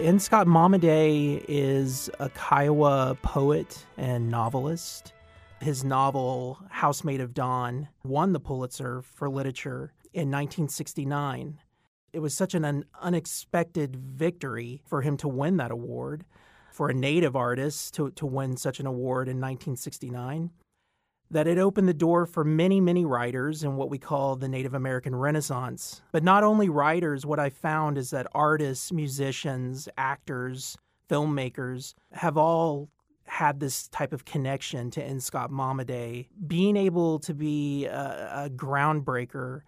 N. Scott Momaday is a Kiowa poet and novelist. His novel, House Made of Dawn, won the Pulitzer for Literature in 1969. It was such an un- unexpected victory for him to win that award, for a native artist to, to win such an award in 1969 that it opened the door for many, many writers in what we call the Native American Renaissance. But not only writers, what I found is that artists, musicians, actors, filmmakers have all had this type of connection to N. Scott Momaday, being able to be a, a groundbreaker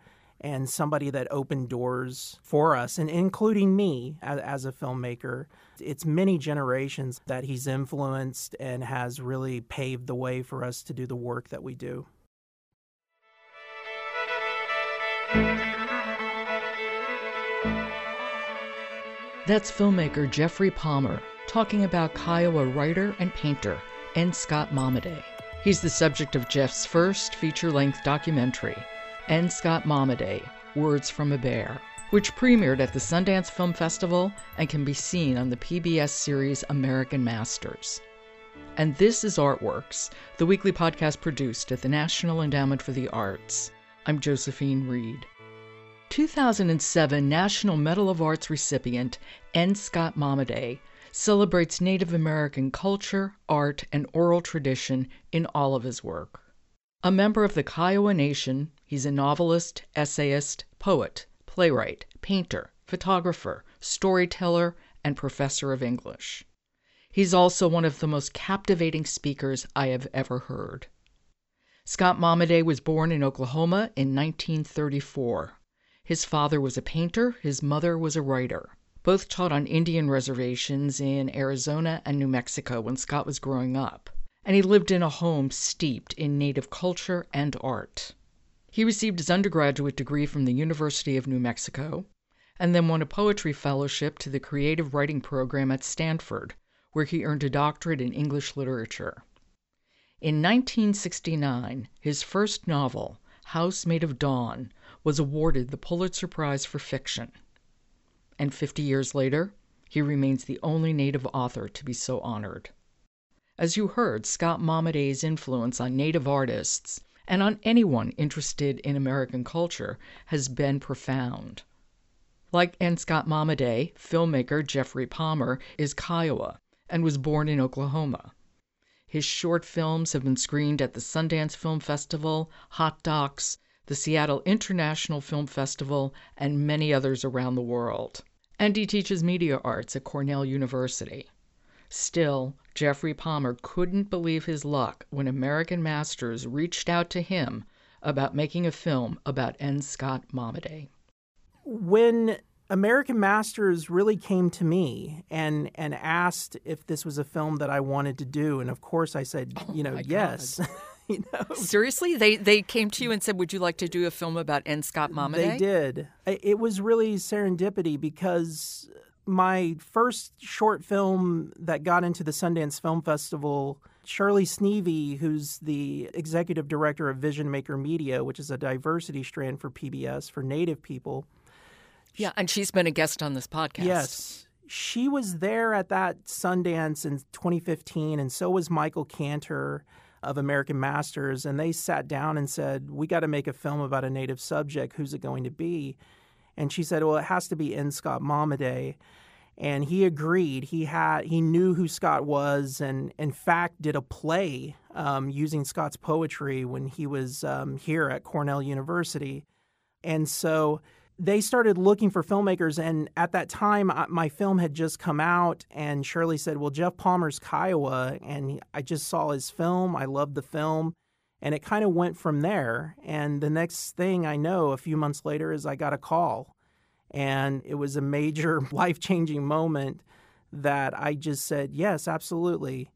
and somebody that opened doors for us, and including me as, as, a filmmaker. It's many generations that he's influenced and has really paved the way for us to do the work that we do. That's filmmaker Jeffrey Palmer talking about Kiowa writer and painter N. Scott Momaday. He's the subject of Jeff's first feature length documentary, N. Scott Momaday, Words from a Bear, which premiered at the Sundance Film Festival and can be seen on the PBS series American Masters. And this is Artworks, the weekly podcast produced at the National Endowment for the Arts. I'm Josephine Reed. 2007 National Medal of Arts recipient N. Scott Momaday celebrates Native American culture, art, and oral tradition in all of his work. A member of the Kiowa Nation, he's a novelist, essayist, poet, playwright, painter, photographer, storyteller, and professor of English. He's also one of the most captivating speakers I have ever heard. Scott Momaday was born in Oklahoma in 1934. His father was a painter, his mother was a writer. Both taught on Indian reservations in Arizona and New Mexico when Scott was growing up and he lived in a home steeped in Native culture and art. He received his undergraduate degree from the University of New Mexico and then won a poetry fellowship to the creative writing program at Stanford, where he earned a doctorate in English literature. In 1969, his first novel, House Made of Dawn, was awarded the Pulitzer Prize for Fiction. And 50 years later, he remains the only Native author to be so honored. As you heard, Scott Momaday's influence on Native artists and on anyone interested in American culture has been profound. Like N. Scott Momaday, filmmaker Jeffrey Palmer is Kiowa and was born in Oklahoma. His short films have been screened at the Sundance Film Festival, Hot Docs, the Seattle International Film Festival, and many others around the world. And he teaches media arts at Cornell University. Still, Jeffrey Palmer couldn't believe his luck when American Masters reached out to him about making a film about N. Scott Momaday. When American Masters really came to me and and asked if this was a film that I wanted to do, and of course I said, oh you know, yes. you know? Seriously, they they came to you and said, "Would you like to do a film about N. Scott Momaday?" They did. It was really serendipity because my first short film that got into the Sundance Film Festival, Shirley Sneve, who's the executive director of Vision Maker Media, which is a diversity strand for PBS for Native people. Yeah, and she's been a guest on this podcast. Yes. She was there at that Sundance in 2015, and so was Michael Kantor of American Masters. And they sat down and said, We got to make a film about a Native subject. Who's it going to be? And she said, "Well, it has to be N. Scott Momaday." And he agreed. He had he knew who Scott was, and in fact did a play um, using Scott's poetry when he was um, here at Cornell University. And so they started looking for filmmakers. And at that time, my film had just come out, and Shirley said, "Well, Jeff Palmer's Kiowa," and I just saw his film. I loved the film and it kind of went from there. And the next thing I know, a few months later, is I got a call. And it was a major life changing moment that I just said, yes, absolutely.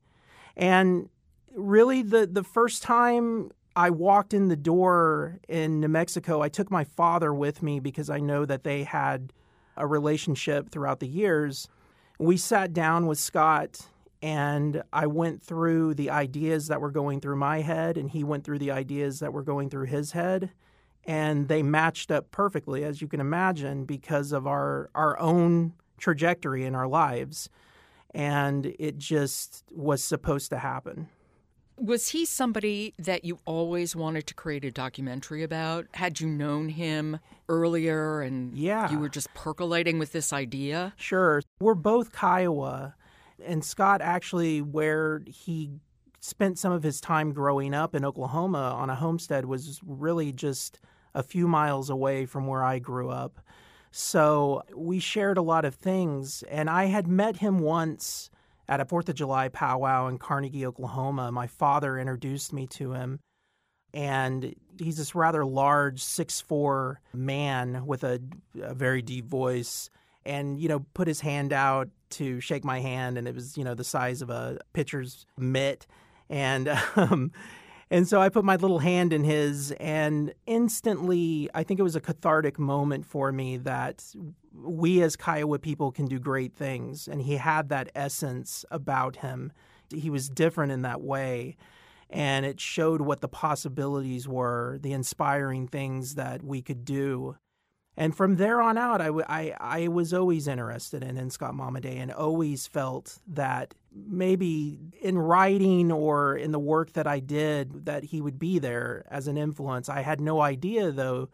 And really, the, the first time I walked in the door in New Mexico, I took my father with me because I know that they had a relationship throughout the years. We sat down with Scott and I went through the ideas that were going through my head, and he went through the ideas that were going through his head. And they matched up perfectly, as you can imagine, because of our, our own trajectory in our lives. And it just was supposed to happen. Was he somebody that you always wanted to create a documentary about? Had you known him earlier and yeah. you were just percolating with this idea? Sure. We're both Kiowa, and Scott actually, where he spent some of his time growing up in Oklahoma on a homestead, was really just a few miles away from where I grew up. So we shared a lot of things, and I had met him once at a Fourth of July powwow in Carnegie, Oklahoma. My father introduced me to him, and he's this rather large, six-four man with a, a very deep voice, and you know, put his hand out to shake my hand, and it was you know the size of a pitcher's mitt, and um, and so I put my little hand in his, and instantly, I think it was a cathartic moment for me that we as Kiowa people can do great things. And he had that essence about him. He was different in that way. And it showed what the possibilities were, the inspiring things that we could do. And from there on out, I, I, I was always interested in, in Scott Momaday and always felt that maybe in writing or in the work that I did, that he would be there as an influence. I had no idea, though,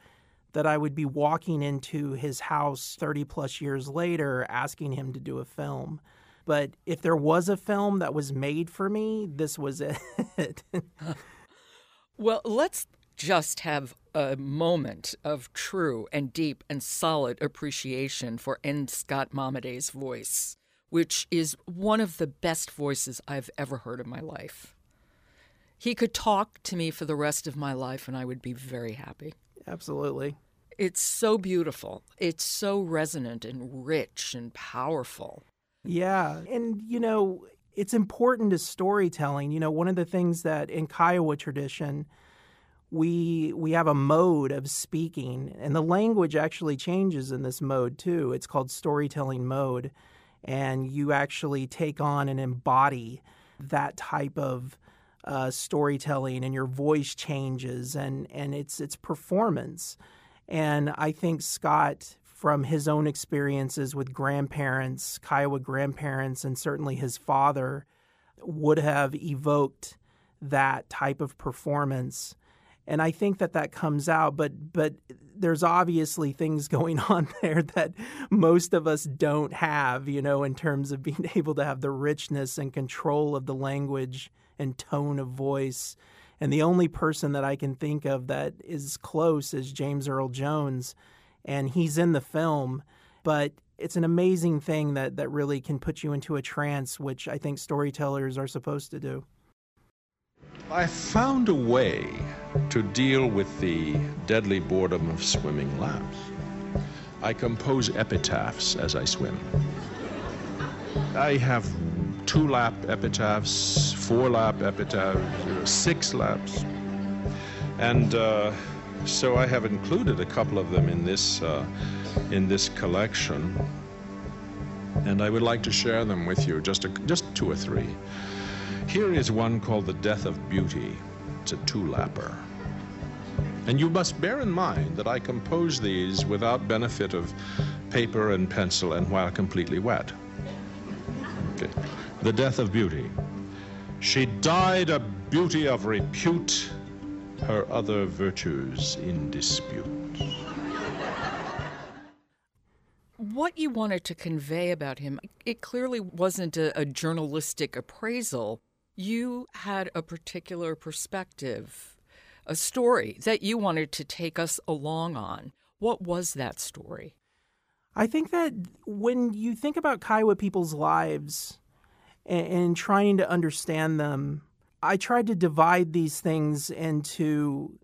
that I would be walking into his house 30 plus years later asking him to do a film. But if there was a film that was made for me, this was it. well, let's just have a moment of true and deep and solid appreciation for N. Scott Momaday's voice, which is one of the best voices I've ever heard in my life. He could talk to me for the rest of my life, and I would be very happy. Absolutely. It's so beautiful. It's so resonant and rich and powerful. Yeah. And, you know, it's important to storytelling. You know, one of the things that in Kiowa tradition, we we have a mode of speaking and the language actually changes in this mode too. It's called storytelling mode and you actually take on and embody that type of uh, storytelling and your voice changes and and it's it's performance. And I think Scott from his own experiences with grandparents Kiowa grandparents and certainly his father would have evoked that type of performance and I think that that comes out. But but there's obviously things going on there that most of us don't have, you know, in terms of being able to have the richness and control of the language and tone of voice. And the only person that I can think of that is close is James Earl Jones, and he's in the film, but it's an amazing thing that that really can put you into a trance, which I think storytellers are supposed to do. I found a way to deal with the deadly boredom of swimming laps. I compose epitaphs as I swim. I have two lap epitaphs, four lap epitaphs, six laps. And uh, so I have included a couple of them in this, uh, in this collection. And I would like to share them with you, just, a, just two or three. Here is one called The Death of Beauty. It's a two-lapper. And you must bear in mind that I compose these without benefit of paper and pencil and while completely wet. Okay. The Death of Beauty. She died a beauty of repute, her other virtues in dispute. What you wanted to convey about him, it clearly wasn't a, a journalistic appraisal you had a particular perspective, a story that you wanted to take us along on. What was that story? I think that when you think about Kiowa people's lives and, and trying to understand them, I tried to divide these things into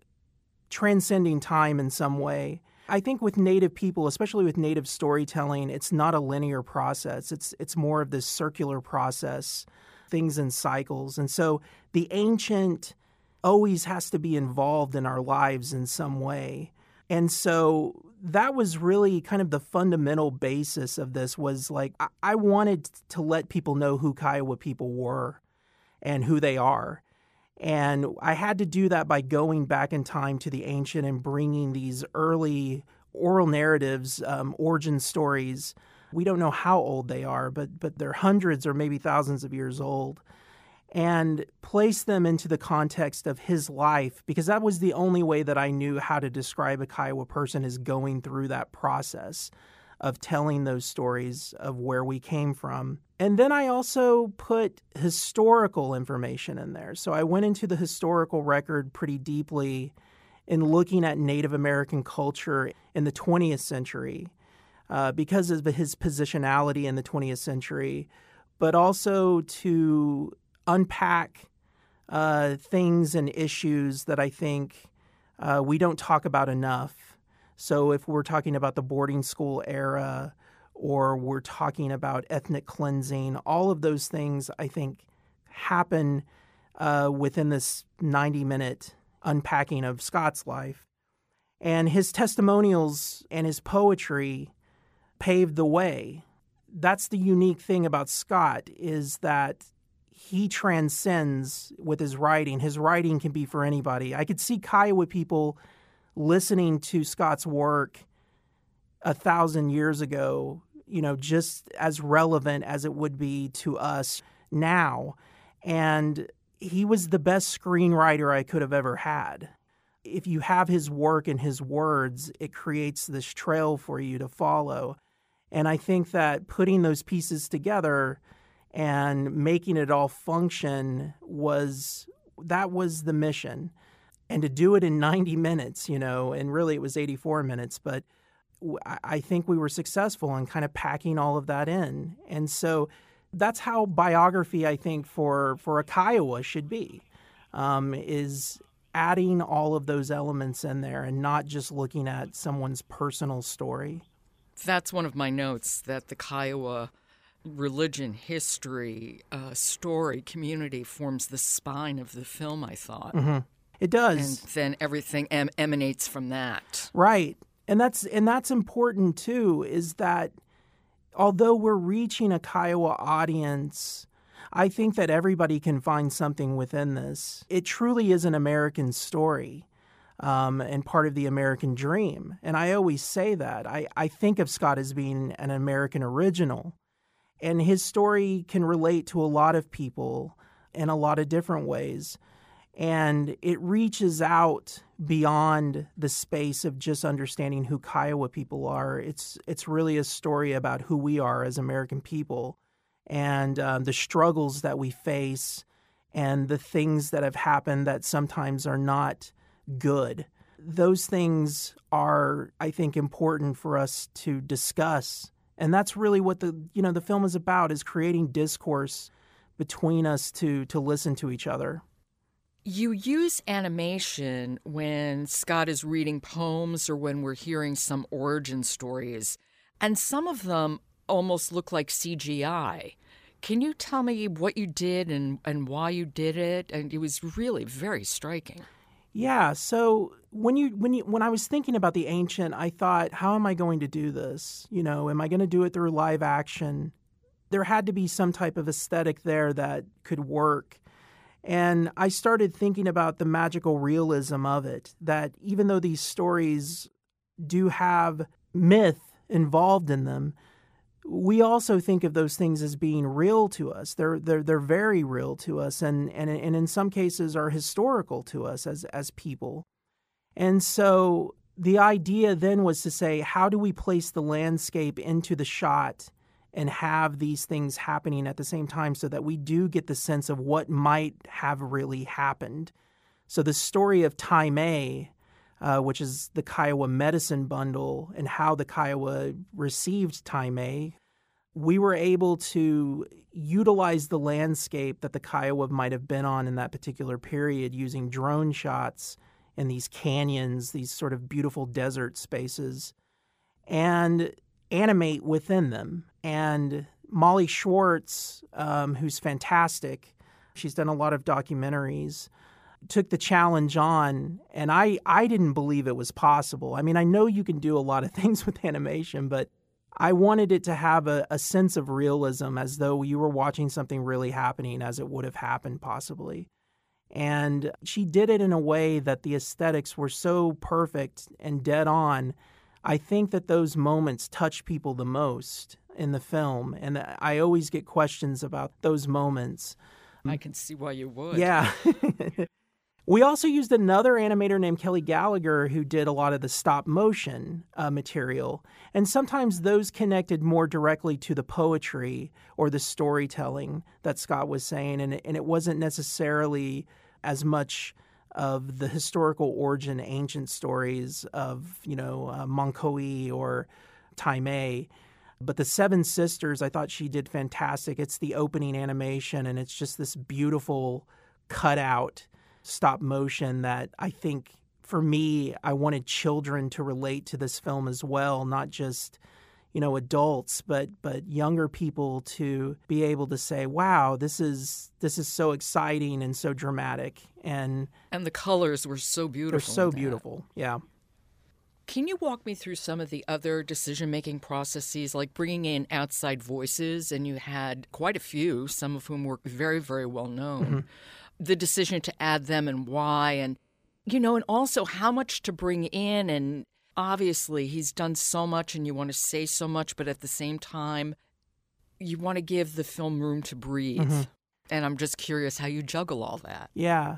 transcending time in some way. I think with native people, especially with native storytelling, it's not a linear process. It's it's more of this circular process things in cycles. And so the ancient always has to be involved in our lives in some way. And so that was really kind of the fundamental basis of this was like I wanted to let people know who Kiowa people were and who they are. And I had to do that by going back in time to the ancient and bringing these early oral narratives, um, origin stories We don't know how old they are, but but they're hundreds or maybe thousands of years old. And place them into the context of his life because that was the only way that I knew how to describe a Kiowa person is going through that process of telling those stories of where we came from. And then I also put historical information in there. So I went into the historical record pretty deeply in looking at Native American culture in the 20th century uh, because of his positionality in the 20th century, but also to unpack uh, things and issues that I think uh, we don't talk about enough. So if we're talking about the boarding school era, or we're talking about ethnic cleansing, all of those things I think happen uh, within this 90 minute unpacking of Scott's life. And his testimonials and his poetry paved the way. That's the unique thing about Scott is that he transcends with his writing. His writing can be for anybody. I could see Kiowa people listening to Scott's work a thousand years ago, you know, just as relevant as it would be to us now. And he was the best screenwriter I could have ever had. If you have his work and his words, it creates this trail for you to follow. And I think that putting those pieces together and making it all function was that was the mission. And to do it in 90 minutes, you know, and really it was 84 minutes, but I think we were successful in kind of packing all of that in. And so that's how biography, I think, for, for a Kiowa should be, um, is adding all of those elements in there and not just looking at someone's personal story. That's one of my notes that the Kiowa religion, history, uh, story, community forms the spine of the film, I thought. Mm-hmm. It does. And then everything em- emanates from that. Right. And that's and that's important too is that although we're reaching a Kiowa audience, I think that everybody can find something within this. It truly is an American story. Um, and part of the American dream. And I always say that. I, I think of Scott as being an American original. And his story can relate to a lot of people in a lot of different ways. And it reaches out beyond the space of just understanding who Kiowa people are. It's it's really a story about who we are as American people and um, the struggles that we face and the things that have happened that sometimes are not good. Those things are, I think, important for us to discuss. And that's really what the you know the film is about is creating discourse between us to to listen to each other. You use animation when Scott is reading poems or when we're hearing some origin stories, and some of them almost look like CGI. Can you tell me what you did and, and why you did it? And it was really very striking. Yeah. So when you when you when I was thinking about the ancient, I thought, how am I going to do this? You know, am I going to do it through live action? There had to be some type of aesthetic there that could work. And I started thinking about the magical realism of it, that even though these stories do have myth involved in them, we also think of those things as being real to us. They're they're they're very real to us, and and and in some cases are historical to us as as people. And so the idea then was to say, how do we place the landscape into the shot and have these things happening at the same time so that we do get the sense of what might have really happened? So the story of May uh, which is the Kiowa medicine bundle, and how the Kiowa received May, we were able to utilize the landscape that the Kiowa might have been on in that particular period using drone shots in these canyons, these sort of beautiful desert spaces, and animate within them. And Molly Schwartz, um, who's fantastic, she's done a lot of documentaries took the challenge on and I I didn't believe it was possible. I mean, I know you can do a lot of things with animation, but I wanted it to have a, a sense of realism as though you were watching something really happening as it would have happened possibly. And she did it in a way that the aesthetics were so perfect and dead on. I think that those moments touch people the most. in the film, and I always get questions about those moments. I can see why you would. Yeah. we also used another animator named Kelly Gallagher who did a lot of the stop motion uh, material. And sometimes those connected more directly to the poetry or the storytelling that Scott was saying. And, and it wasn't necessarily as much of the historical origin, ancient stories of, you know, uh, Monkoi or Taimei. But the Seven Sisters, I thought she did fantastic. It's the opening animation, and it's just this beautiful cutout stop motion that I think for me, I wanted children to relate to this film as well, not just you know adults but but younger people to be able to say wow this is this is so exciting and so dramatic and and the colors were so beautiful they're so beautiful yeah can you walk me through some of the other decision making processes, like bringing in outside voices? And you had quite a few, some of whom were very, very well known. Mm-hmm. The decision to add them and why, and, you know, and also how much to bring in. And obviously, he's done so much and you want to say so much, but at the same time, you want to give the film room to breathe. Mm-hmm. And I'm just curious how you juggle all that. Yeah.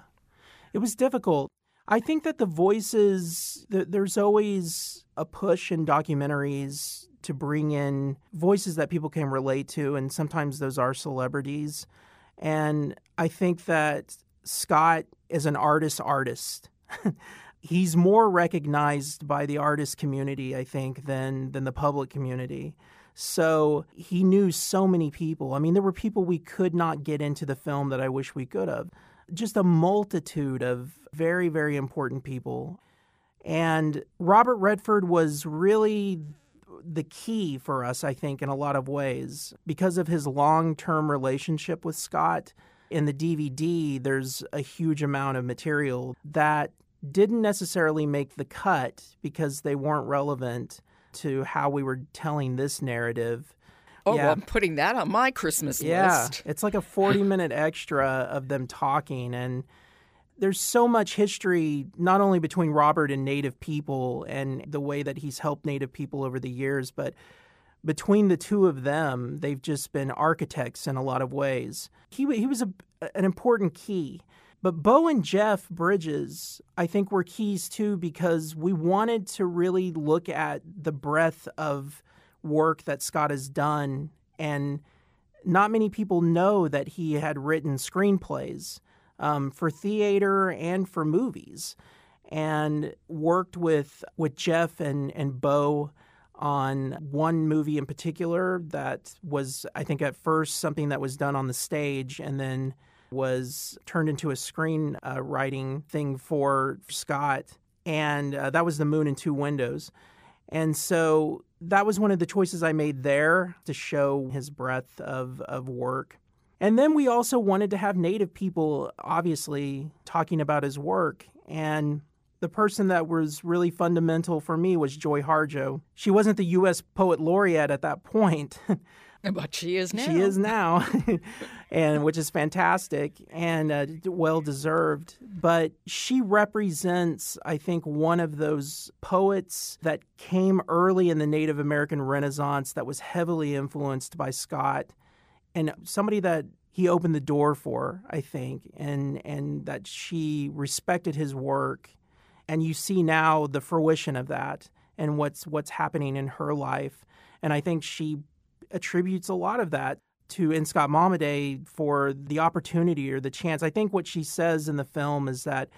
It was difficult. I think that the voices, there's always a push in documentaries to bring in voices that people can relate to, and sometimes those are celebrities. And I think that Scott is an artist artist. He's more recognized by the artist community, I think, than than the public community. So he knew so many people. I mean, there were people we could not get into the film that I wish we could have just a multitude of very, very important people. And Robert Redford was really the key for us, I think, in a lot of ways. Because of his long term relationship with Scott, in the DVD, there's a huge amount of material that didn't necessarily make the cut because they weren't relevant to how we were telling this narrative. Oh, yeah. well, I'm putting that on my Christmas yeah. list. It's like a 40 minute extra of them talking. And there's so much history, not only between Robert and Native people and the way that he's helped Native people over the years, but between the two of them, they've just been architects in a lot of ways. He, he was a, an important key. But Bo and Jeff Bridges, I think, were keys too because we wanted to really look at the breadth of work that Scott has done. And not many people know that he had written screenplays um, for theater and for movies and worked with, with Jeff and, and Bo on one movie in particular that was, I think, at first something that was done on the stage and then was turned into a screenwriting uh, thing for Scott. And uh, that was The Moon in Two Windows. And so that was one of the choices I made there to show his breadth of, of work. And then we also wanted to have Native people, obviously, talking about his work. And the person that was really fundamental for me was Joy Harjo. She wasn't the U.S. Poet Laureate at that point. But she is now. She is now, and which is fantastic and uh, well deserved. But she represents, I think, one of those poets that came early in the Native American Renaissance that was heavily influenced by Scott, and somebody that he opened the door for, I think, and and that she respected his work, and you see now the fruition of that and what's what's happening in her life. And I think she attributes a lot of that to N. Scott Momaday for the opportunity or the chance. I think what she says in the film is that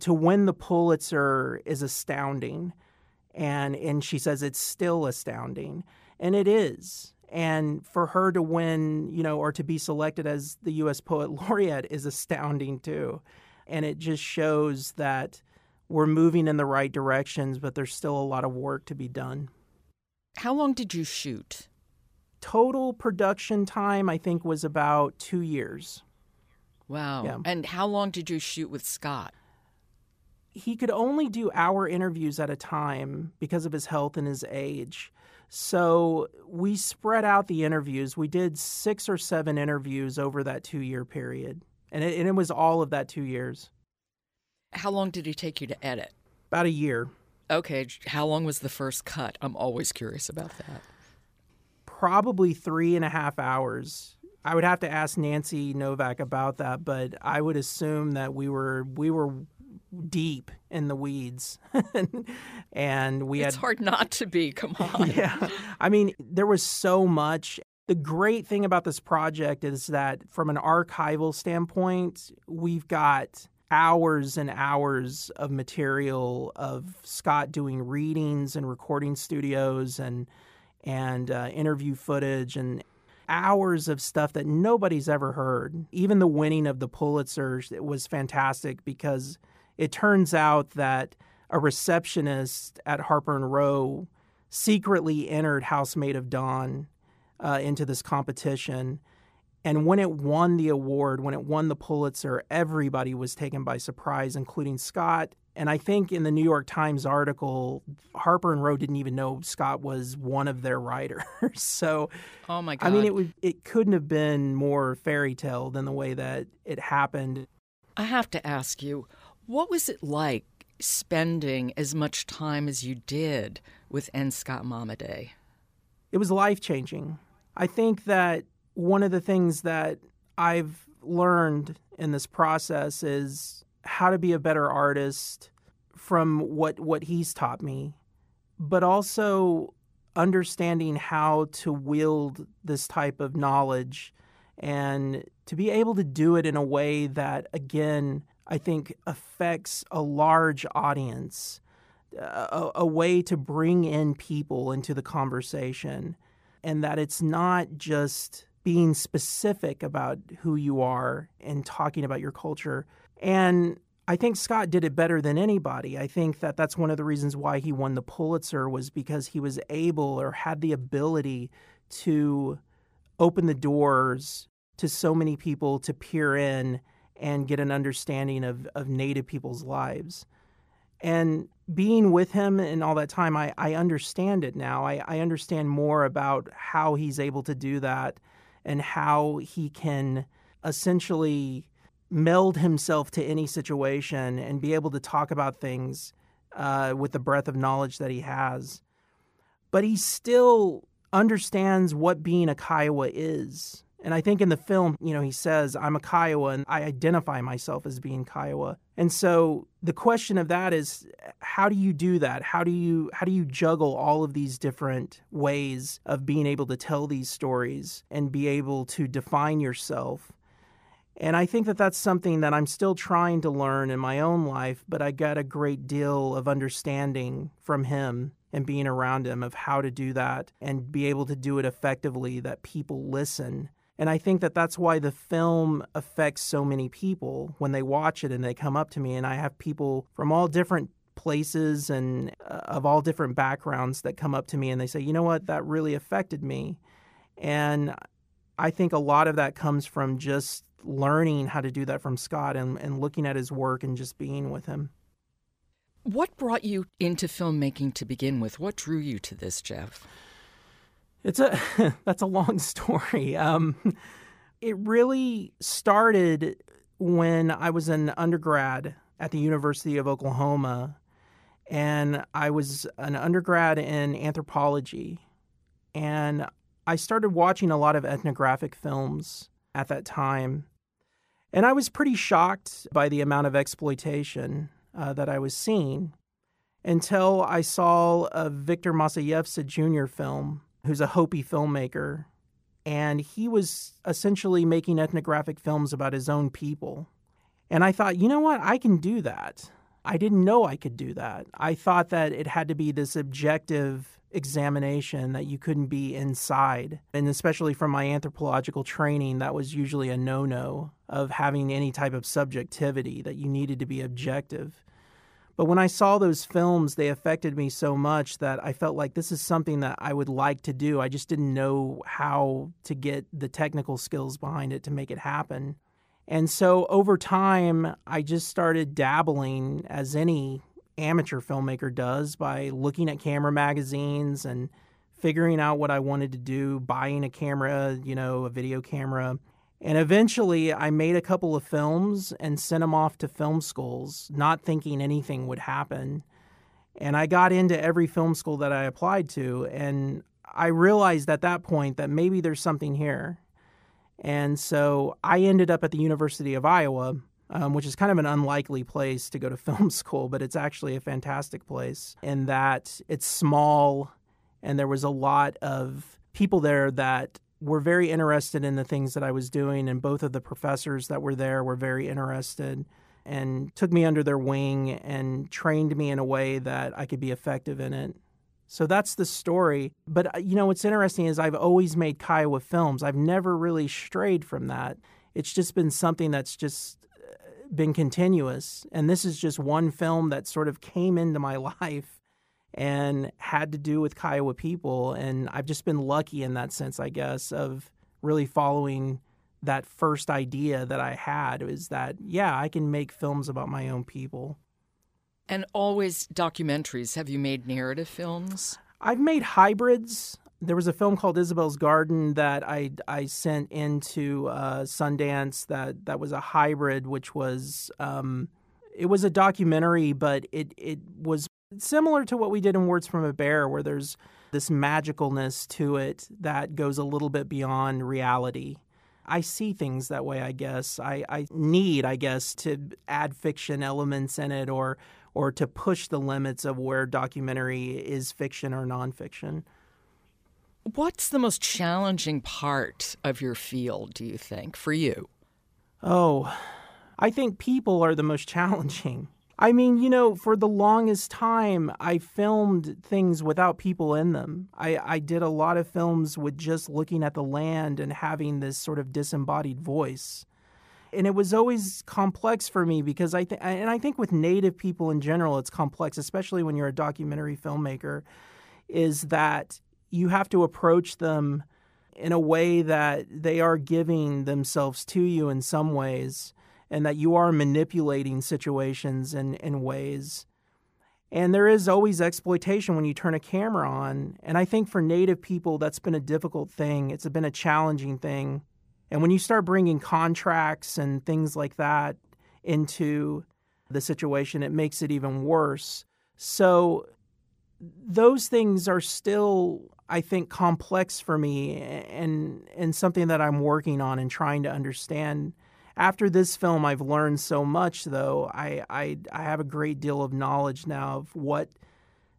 to win the Pulitzer is astounding. And and she says it's still astounding. And it is. And for her to win, you know, or to be selected as the US Poet Laureate is astounding too. And it just shows that we're moving in the right directions, but there's still a lot of work to be done. How long did you shoot? total production time, I think, was about two years. Wow. Yeah. And how long did you shoot with Scott? He could only do hour interviews at a time because of his health and his age. So we spread out the interviews. We did six or seven interviews over that two year period. And it, and it was all of that two years. How long did it take you to edit? About a year. Okay. How long was the first cut? I'm always curious about that probably three and a half hours. I would have to ask Nancy Novak about that, but I would assume that we were we were deep in the weeds, and we it's had. hard not to be. Come on. yeah, I mean, there was so much. The great thing about this project is that, from an archival standpoint, we've got hours and hours of material of Scott doing readings and recording studios and and uh, interview footage and hours of stuff that nobody's ever heard. Even the winning of the Pulitzer was fantastic because it turns out that a receptionist at Harper and Row secretly entered House Made of Dawn uh, into this competition. And when it won the award, when it won the Pulitzer, everybody was taken by surprise, including Scott. And I think in the New York Times article, Harper and Row didn't even know Scott was one of their writers. so, oh my god! I mean, it would it couldn't have been more fairy tale than the way that it happened. I have to ask you, what was it like spending as much time as you did with N. Scott Momaday? It was life changing. I think that one of the things that I've learned in this process is how to be a better artist from what what he's taught me, but also understanding how to wield this type of knowledge and to be able to do it in a way that again I think affects a large audience, a, a way to bring in people into the conversation, and that it's not just being specific about who you are and talking about your culture. And I think Scott did it better than anybody. I think that that's one of the reasons why he won the Pulitzer was because he was able or had the ability to open the doors to so many people to peer in and get an understanding of, of Native people's lives. And being with him and all that time, I, I understand it now. I, I understand more about how he's able to do that and how he can essentially meld himself to any situation and be able to talk about things uh, with the breadth of knowledge that he has. But he still understands what being a Kiowa is. And I think in the film, you know, he says, I'm a Kiowa and I identify myself as being Kiowa. And so the question of that is how do you do that? How do you how do you juggle all of these different ways of being able to tell these stories and be able to define yourself? And I think that that's something that I'm still trying to learn in my own life, but I got a great deal of understanding from him and being around him of how to do that and be able to do it effectively that people listen and I think that that's why the film affects so many people when they watch it and they come up to me. And I have people from all different places and uh, of all different backgrounds that come up to me and they say, you know what, that really affected me. And I think a lot of that comes from just learning how to do that from Scott and, and looking at his work and just being with him. What brought you into filmmaking to begin with? What drew you to this, Jeff? It's a that's a long story. Um, it really started when I was an undergrad at the University of Oklahoma, and I was an undergrad in anthropology, and I started watching a lot of ethnographic films at that time, and I was pretty shocked by the amount of exploitation uh, that I was seeing until I saw a Victor Masayesva Jr. film who's a Hopi filmmaker, and he was essentially making ethnographic films about his own people. And I thought, you know what? I can do that. I didn't know I could do that. I thought that it had to be this objective examination that you couldn't be inside. And especially from my anthropological training, that was usually a no no of having any type of subjectivity, that you needed to be objective. But when I saw those films, they affected me so much that I felt like this is something that I would like to do. I just didn't know how to get the technical skills behind it to make it happen. And so over time, I just started dabbling as any amateur filmmaker does by looking at camera magazines and figuring out what I wanted to do, buying a camera, you know, a video camera, and eventually, I made a couple of films and sent them off to film schools, not thinking anything would happen. And I got into every film school that I applied to, and I realized at that point that maybe there's something here. And so I ended up at the University of Iowa, um, which is kind of an unlikely place to go to film school, but it's actually a fantastic place in that it's small and there was a lot of people there that were very interested in the things that I was doing, and both of the professors that were there were very interested and took me under their wing and trained me in a way that I could be effective in it. So that's the story. But uh, you know what's interesting is I've always made Kiowa films. I've never really strayed from that. It's just been something that's just uh, been continuous. And this is just one film that sort of came into my life and had to do with Kiowa people. And I've just been lucky in that sense, I guess, of really following that first idea that I had is that, yeah, I can make films about my own people. And always documentaries. Have you made narrative films? I've made hybrids. There was a film called Isabel's Garden that I, I sent into uh, Sundance that, that was a hybrid, which was um, it was a documentary, but it it was similar to what we did in Words from a Bear, where there's this magicalness to it that goes a little bit beyond reality. I see things that way, I guess. I, I need, I guess, to add fiction elements in it or or to push the limits of where documentary is fiction or nonfiction. What's the most challenging part of your field, do you think, for you? Oh, I think people are the most challenging. I mean, you know, for the longest time, I filmed things without people in them. I, I did a lot of films with just looking at the land and having this sort of disembodied voice. And it was always complex for me because I think, and I think with Native people in general, it's complex, especially when you're a documentary filmmaker, is that you have to approach them in a way that they are giving themselves to you in some ways and that you are manipulating situations in, in ways. And there is always exploitation when you turn a camera on. And I think for Native people, that's been a difficult thing. It's been a challenging thing. And when you start bringing contracts and things like that into the situation, it makes it even worse. So those things are still, I think, complex for me and, and something that I'm working on and trying to understand after this film, I've learned so much, though. I, I, I have a great deal of knowledge now of what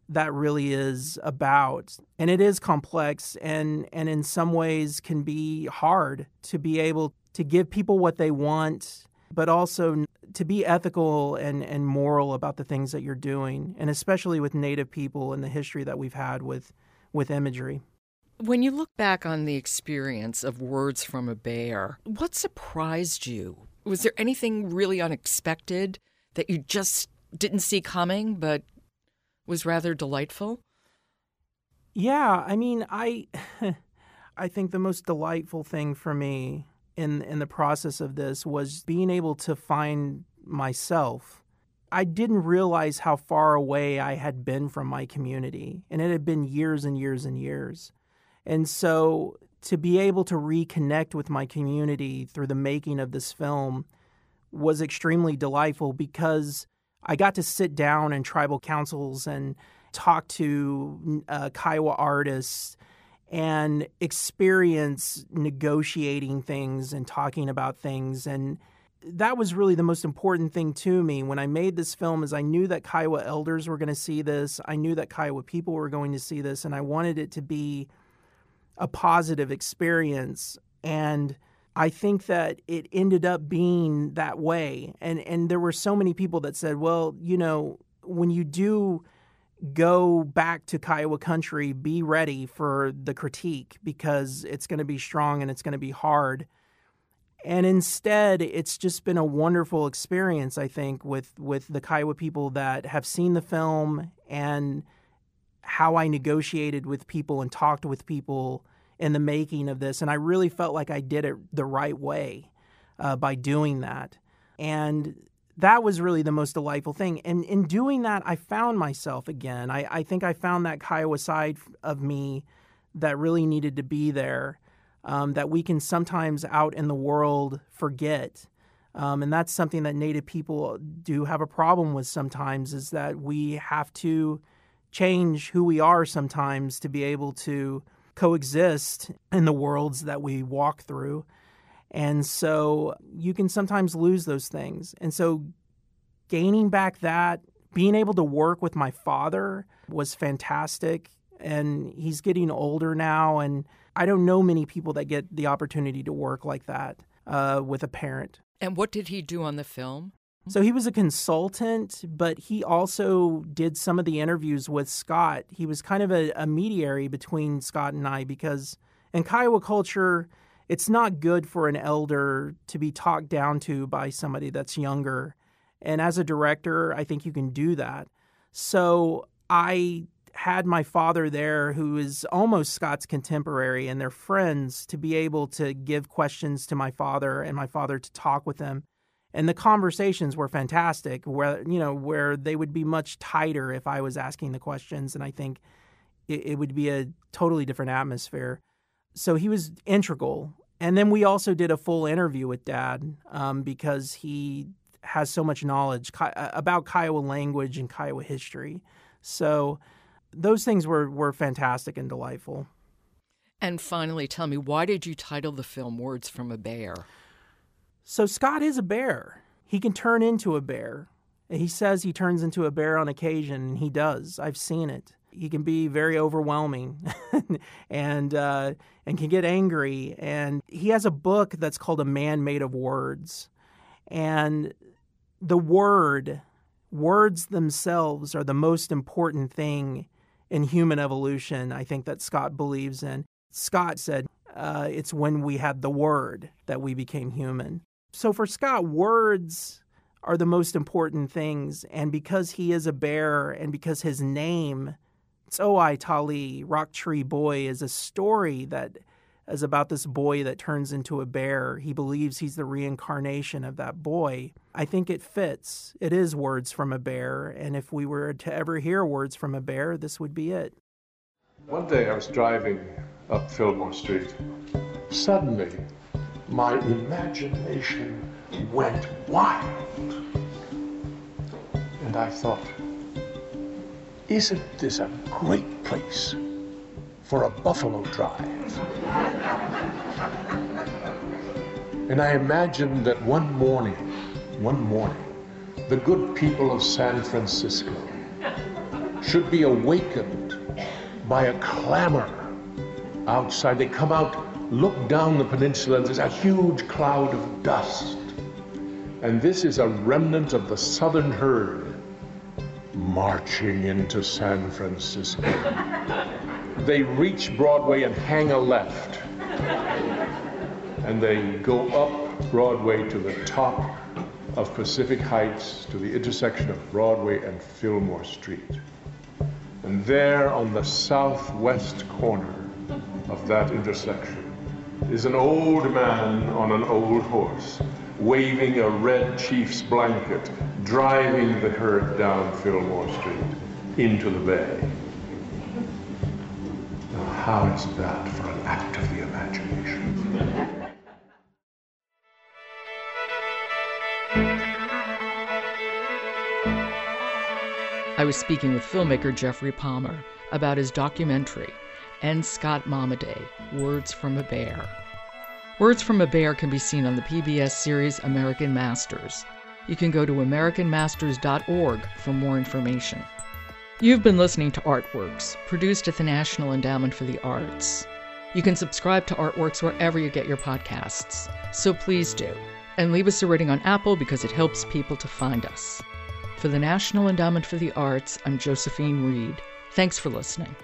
that really is about. And it is complex and, and in some ways can be hard to be able to give people what they want, but also to be ethical and, and moral about the things that you're doing, and especially with Native people and the history that we've had with, with imagery. When you look back on the experience of Words from a Bear, what surprised you? Was there anything really unexpected that you just didn't see coming but was rather delightful? Yeah, I mean, I I think the most delightful thing for me in in the process of this was being able to find myself. I didn't realize how far away I had been from my community, and it had been years and years and years. And so to be able to reconnect with my community through the making of this film was extremely delightful because I got to sit down in tribal councils and talk to uh, Kiowa artists and experience negotiating things and talking about things and that was really the most important thing to me when I made this film is I knew that Kiowa elders were going to see this. I knew that Kiowa people were going to see this and I wanted it to be a positive experience. And I think that it ended up being that way. And and there were so many people that said well you know when you do go back to Kiowa country be ready for the critique because it's going to be strong and it's going to be hard. And instead it's just been a wonderful experience I think with with the Kiowa people that have seen the film and how I negotiated with people and talked with people in the making of this. And I really felt like I did it the right way uh, by doing that. And that was really the most delightful thing. And in doing that, I found myself again. I, I think I found that Kiowa side of me that really needed to be there, um, that we can sometimes out in the world forget. Um, and that's something that Native people do have a problem with sometimes is that we have to change who we are sometimes to be able to coexist in the worlds that we walk through. And so you can sometimes lose those things. And so gaining back that, being able to work with my father was fantastic. And he's getting older now. And I don't know many people that get the opportunity to work like that uh, with a parent. And what did he do on the film? So he was a consultant, but he also did some of the interviews with Scott. He was kind of a, a, mediary between Scott and I because in Kiowa culture, it's not good for an elder to be talked down to by somebody that's younger. And as a director, I think you can do that. So I had my father there, who is almost Scott's contemporary, and their friends to be able to give questions to my father and my father to talk with them and the conversations were fantastic where you know where they would be much tighter if i was asking the questions and i think it, it, would be a totally different atmosphere. So he was integral. And then we also did a full interview with dad um, because he has so much knowledge uh, about kiowa language and kiowa history. So those things were, were fantastic and delightful. And finally tell me why did you title the film words from a bear so Scott is a bear. He can turn into a bear. He says he turns into a bear on occasion, and he does. I've seen it. He can be very overwhelming, and uh, and can get angry. And he has a book that's called "A Man Made of Words," and the word, words themselves, are the most important thing in human evolution. I think that Scott believes in. Scott said, uh, "It's when we had the word that we became human." So for Scott, words are the most important things. And because he is a bear and because his name, Tsoai-talee, Rock Tree Boy, is a story that is about this boy that turns into a bear. He believes he's the reincarnation of that boy. I think it fits. It is words from a bear. And if we were to ever hear words from a bear, this would be it. One day I was driving up Fillmore Street. Suddenly, my imagination went wild. And I thought, isn't this a great place for a buffalo drive? and I imagined that one morning, one morning, the good people of San Francisco should be awakened by a clamor outside. They come out look down the peninsula there's a huge cloud of dust. And this is a remnant of the southern herd marching into San Francisco. they reach Broadway and hang a left. And they go up Broadway to the top of Pacific Heights to the intersection of Broadway and Fillmore Street. And there on the southwest corner of that intersection is an old man on an old horse, waving a red chief's blanket, driving the herd down Fillmore Street into the bay. Now, how is that for an act of the imagination? I was speaking with filmmaker Jeffrey Palmer about his documentary, N. Scott Momaday, Words from a Bear. Words from a Bear can be seen on the PBS series American Masters. You can go to AmericanMasters.org for more information. You've been listening to Artworks, produced at the National Endowment for the Arts. You can subscribe to Artworks wherever you get your podcasts, so please do. And leave us a rating on Apple because it helps people to find us. For the National Endowment for the Arts, I'm Josephine Reed. Thanks for listening.